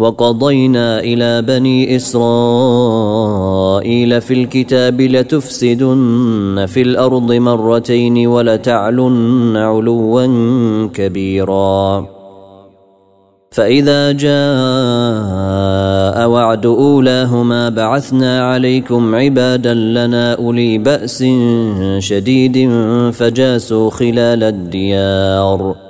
وقضينا إلى بني إسرائيل في الكتاب لتفسدن في الأرض مرتين ولتعلن علوا كبيرا. فإذا جاء وعد أولاهما بعثنا عليكم عبادا لنا أولي بأس شديد فجاسوا خلال الديار.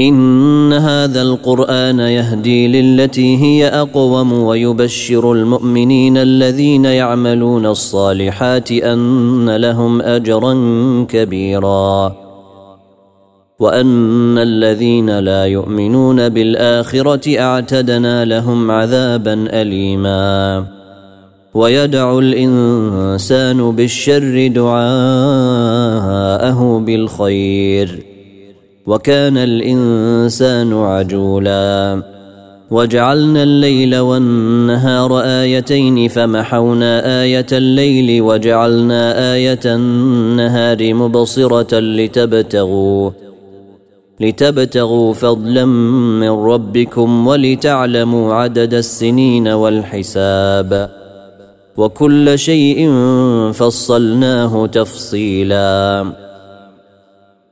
إن هذا القرآن يهدي للتي هي أقوم ويبشر المؤمنين الذين يعملون الصالحات أن لهم أجرا كبيرا وأن الذين لا يؤمنون بالآخرة أعتدنا لهم عذابا أليما ويدع الإنسان بالشر دعاءه بالخير وكان الإنسان عجولا. وجعلنا الليل والنهار آيتين فمحونا آية الليل وجعلنا آية النهار مبصرة لتبتغوا لتبتغوا فضلا من ربكم ولتعلموا عدد السنين والحساب. وكل شيء فصلناه تفصيلا.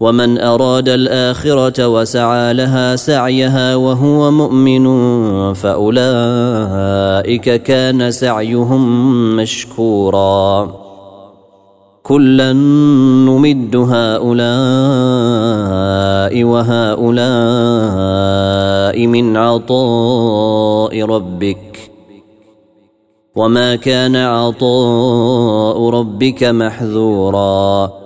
ومن أراد الآخرة وسعى لها سعيها وهو مؤمن فأولئك كان سعيهم مشكورا. كلا نمد هؤلاء وهؤلاء من عطاء ربك. وما كان عطاء ربك محذورا.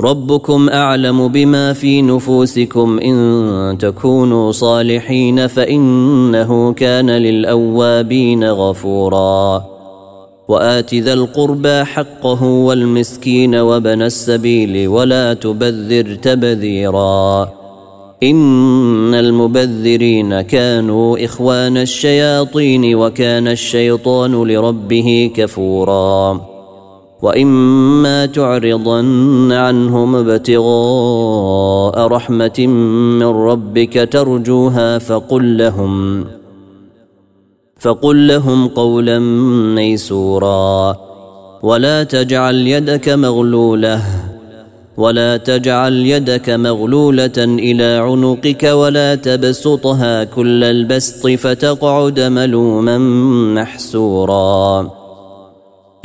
ربكم أعلم بما في نفوسكم إن تكونوا صالحين فإنه كان للأوابين غفورا. وآت ذا القربى حقه والمسكين وبن السبيل ولا تبذر تبذيرا. إن المبذرين كانوا إخوان الشياطين وكان الشيطان لربه كفورا. واما تعرضن عنهم ابتغاء رحمه من ربك ترجوها فقل لهم فقل لهم قولا ميسورا ولا تجعل يدك مغلوله ولا تجعل يدك مغلوله إلى عنقك ولا تبسطها كل البسط فتقعد ملوما محسورا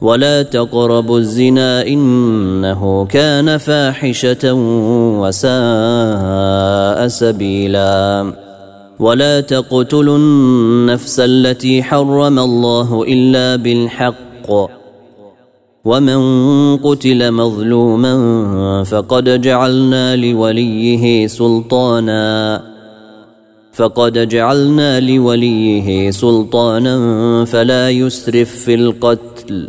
ولا تقربوا الزنا إنه كان فاحشة وساء سبيلا. ولا تقتلوا النفس التي حرم الله إلا بالحق. ومن قتل مظلوما فقد جعلنا لوليه سلطانا. فقد جعلنا لوليه سلطانا فلا يسرف في القتل.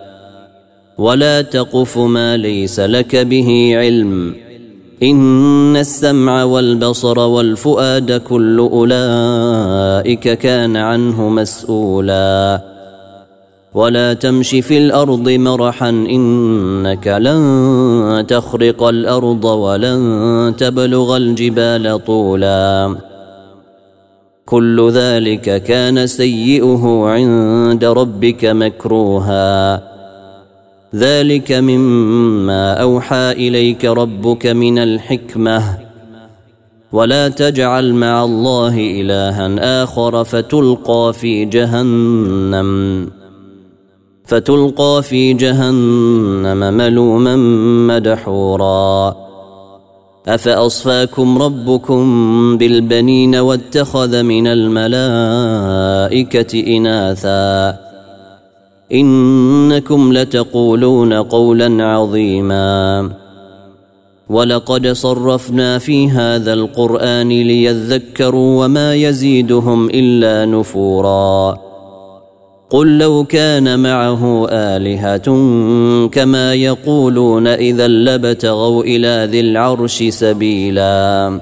ولا تقف ما ليس لك به علم. إن السمع والبصر والفؤاد كل أولئك كان عنه مسؤولا. ولا تمش في الأرض مرحا إنك لن تخرق الأرض ولن تبلغ الجبال طولا. كل ذلك كان سيئه عند ربك مكروها. ذلك مما أوحى إليك ربك من الحكمة. ولا تجعل مع الله إلها آخر فتلقى في جهنم فتلقى في جهنم ملوما مدحورا. أفأصفاكم ربكم بالبنين واتخذ من الملائكة إناثا؟ إنكم لتقولون قولا عظيما. ولقد صرفنا في هذا القرآن ليذكروا وما يزيدهم إلا نفورا. قل لو كان معه آلهة كما يقولون إذا لبتغوا إلى ذي العرش سبيلا.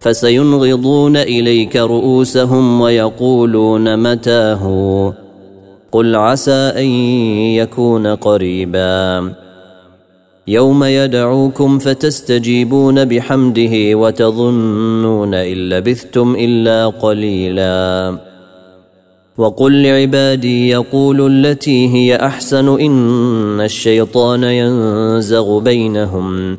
فسينغضون إليك رؤوسهم ويقولون متاه. قل عسى أن يكون قريبا. يوم يدعوكم فتستجيبون بحمده وتظنون إن لبثتم إلا قليلا. وقل لعبادي يقولوا التي هي أحسن إن الشيطان ينزغ بينهم.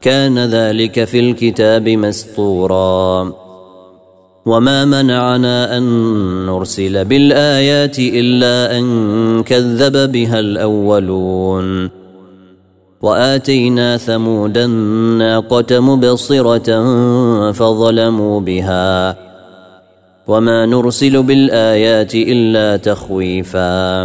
كان ذلك في الكتاب مسطورا وما منعنا أن نرسل بالآيات إلا أن كذب بها الأولون. وآتينا ثمود الناقة مبصرة فظلموا بها. وما نرسل بالآيات إلا تخويفا.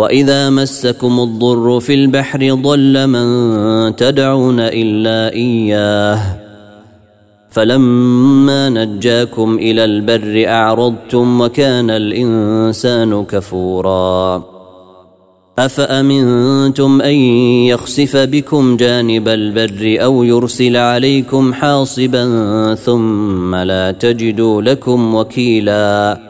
واذا مسكم الضر في البحر ضل من تدعون الا اياه فلما نجاكم إلى البر اعرضتم وكان الانسان كفورا افامنتم ان يخسف بكم جانب البر أو يرسل عليكم حاصبا ثم لا تجدوا لكم وكيلا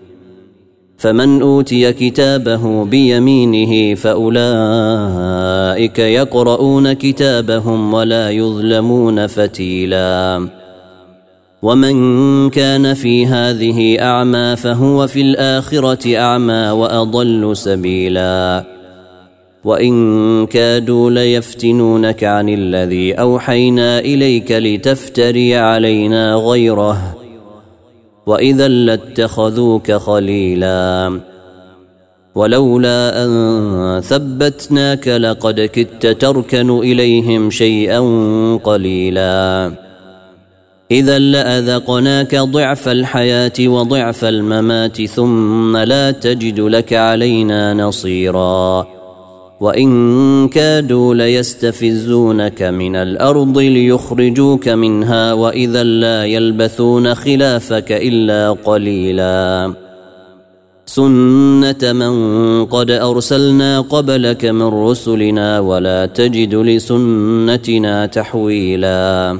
فمن أوتي كتابه بيمينه فأولئك يقرؤون كتابهم ولا يظلمون فتيلا. ومن كان في هذه أعمى فهو في الآخرة أعمى وأضل سبيلا. وإن كادوا ليفتنونك عن الذي أوحينا إليك لتفتري علينا غيره واذا لاتخذوك خليلا ولولا ان ثبتناك لقد كدت تركن اليهم شيئا قليلا اذا لاذقناك ضعف الحياة وضعف الممات ثم لا تجد لك علينا نصيرا وان كادوا ليستفزونك من الأرض ليخرجوك منها واذا لا يلبثون خلافك الا قليلا. سنه من قد ارسلنا قبلك من رسلنا ولا تجد لسنتنا تحويلا.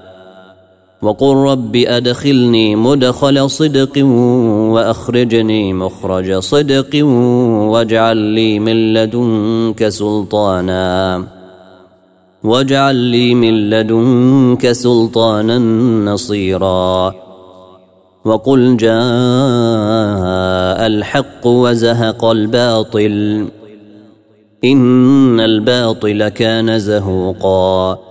وقل رب أدخلني مدخل صدق وأخرجني مخرج صدق واجعل لي من لدنك سلطانا. واجعل لي من لدنك سلطانا نصيرا. وقل جاء الحق وزهق الباطل. إن الباطل كان زهوقا.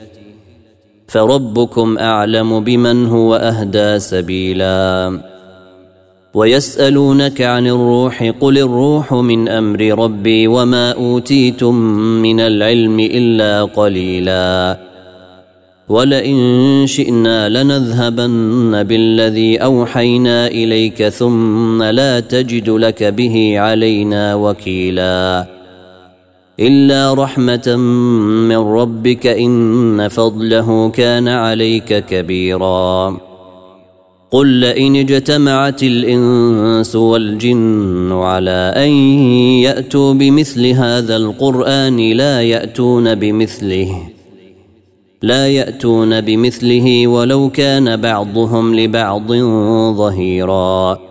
فربكم اعلم بمن هو اهدى سبيلا ويسالونك عن الروح قل الروح من أمر ربي وما اوتيتم من العلم الا قليلا ولئن شئنا لنذهبن بالذي اوحينا اليك ثم لا تجد لك به علينا وكيلا إلا رحمة من ربك إن فضله كان عليك كبيرا. قل لئن اجتمعت الإنس والجن على أن يأتوا بمثل هذا القرآن لا يأتون بمثله لا يأتون بمثله ولو كان بعضهم لبعض ظهيرا.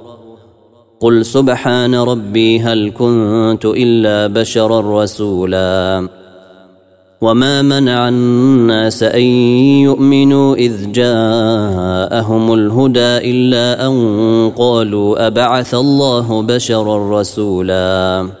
قل سبحان ربي هل كنت إلا بشرا رسولا. وما منع الناس أن يؤمنوا إذ جاءهم الهدى إلا أن قالوا أبعث الله بشرا رسولا.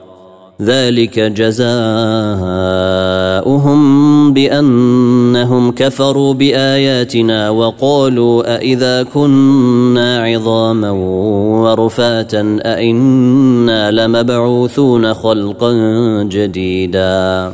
ذلك جزاؤهم بأنهم كفروا بآياتنا وقالوا أإذا كنا عظاما ورفاتا أإنا لمبعوثون خلقا جديدا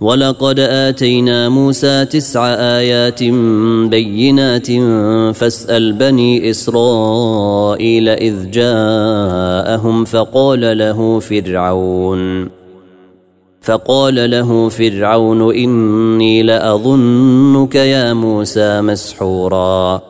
ولقد اتينا موسى تسع ايات بينات فاسال بني اسرائيل اذ جاءهم فقال له فرعون فقال له فرعون اني لاظنك يا موسى مسحورا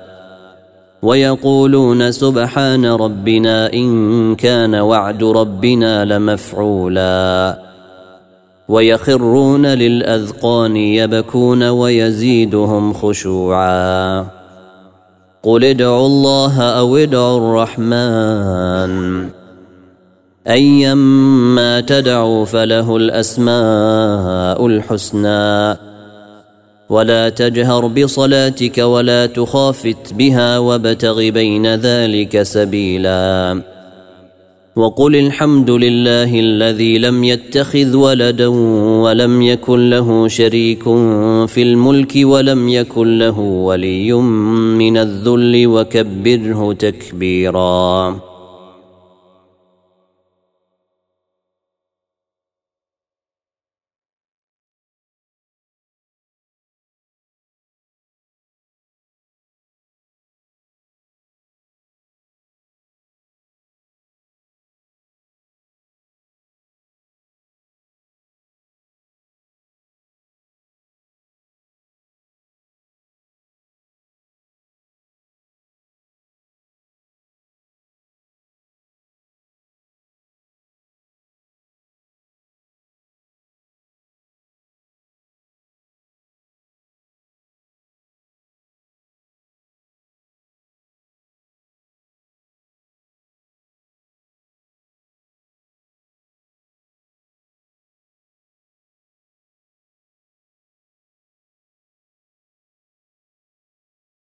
ويقولون سبحان ربنا إن كان وعد ربنا لمفعولا. ويخرون للأذقان يبكون ويزيدهم خشوعا. قل ادعوا الله أو ادعوا الرحمن. ايما تدعوا فله الأسماء الحسنى. ولا تجهر بصلاتك ولا تخافت بها وابتغ بين ذلك سبيلا. وقل الحمد لله الذي لم يتخذ ولدا ولم يكن له شريك في الملك ولم يكن له ولي من الذل وكبره تكبيرا.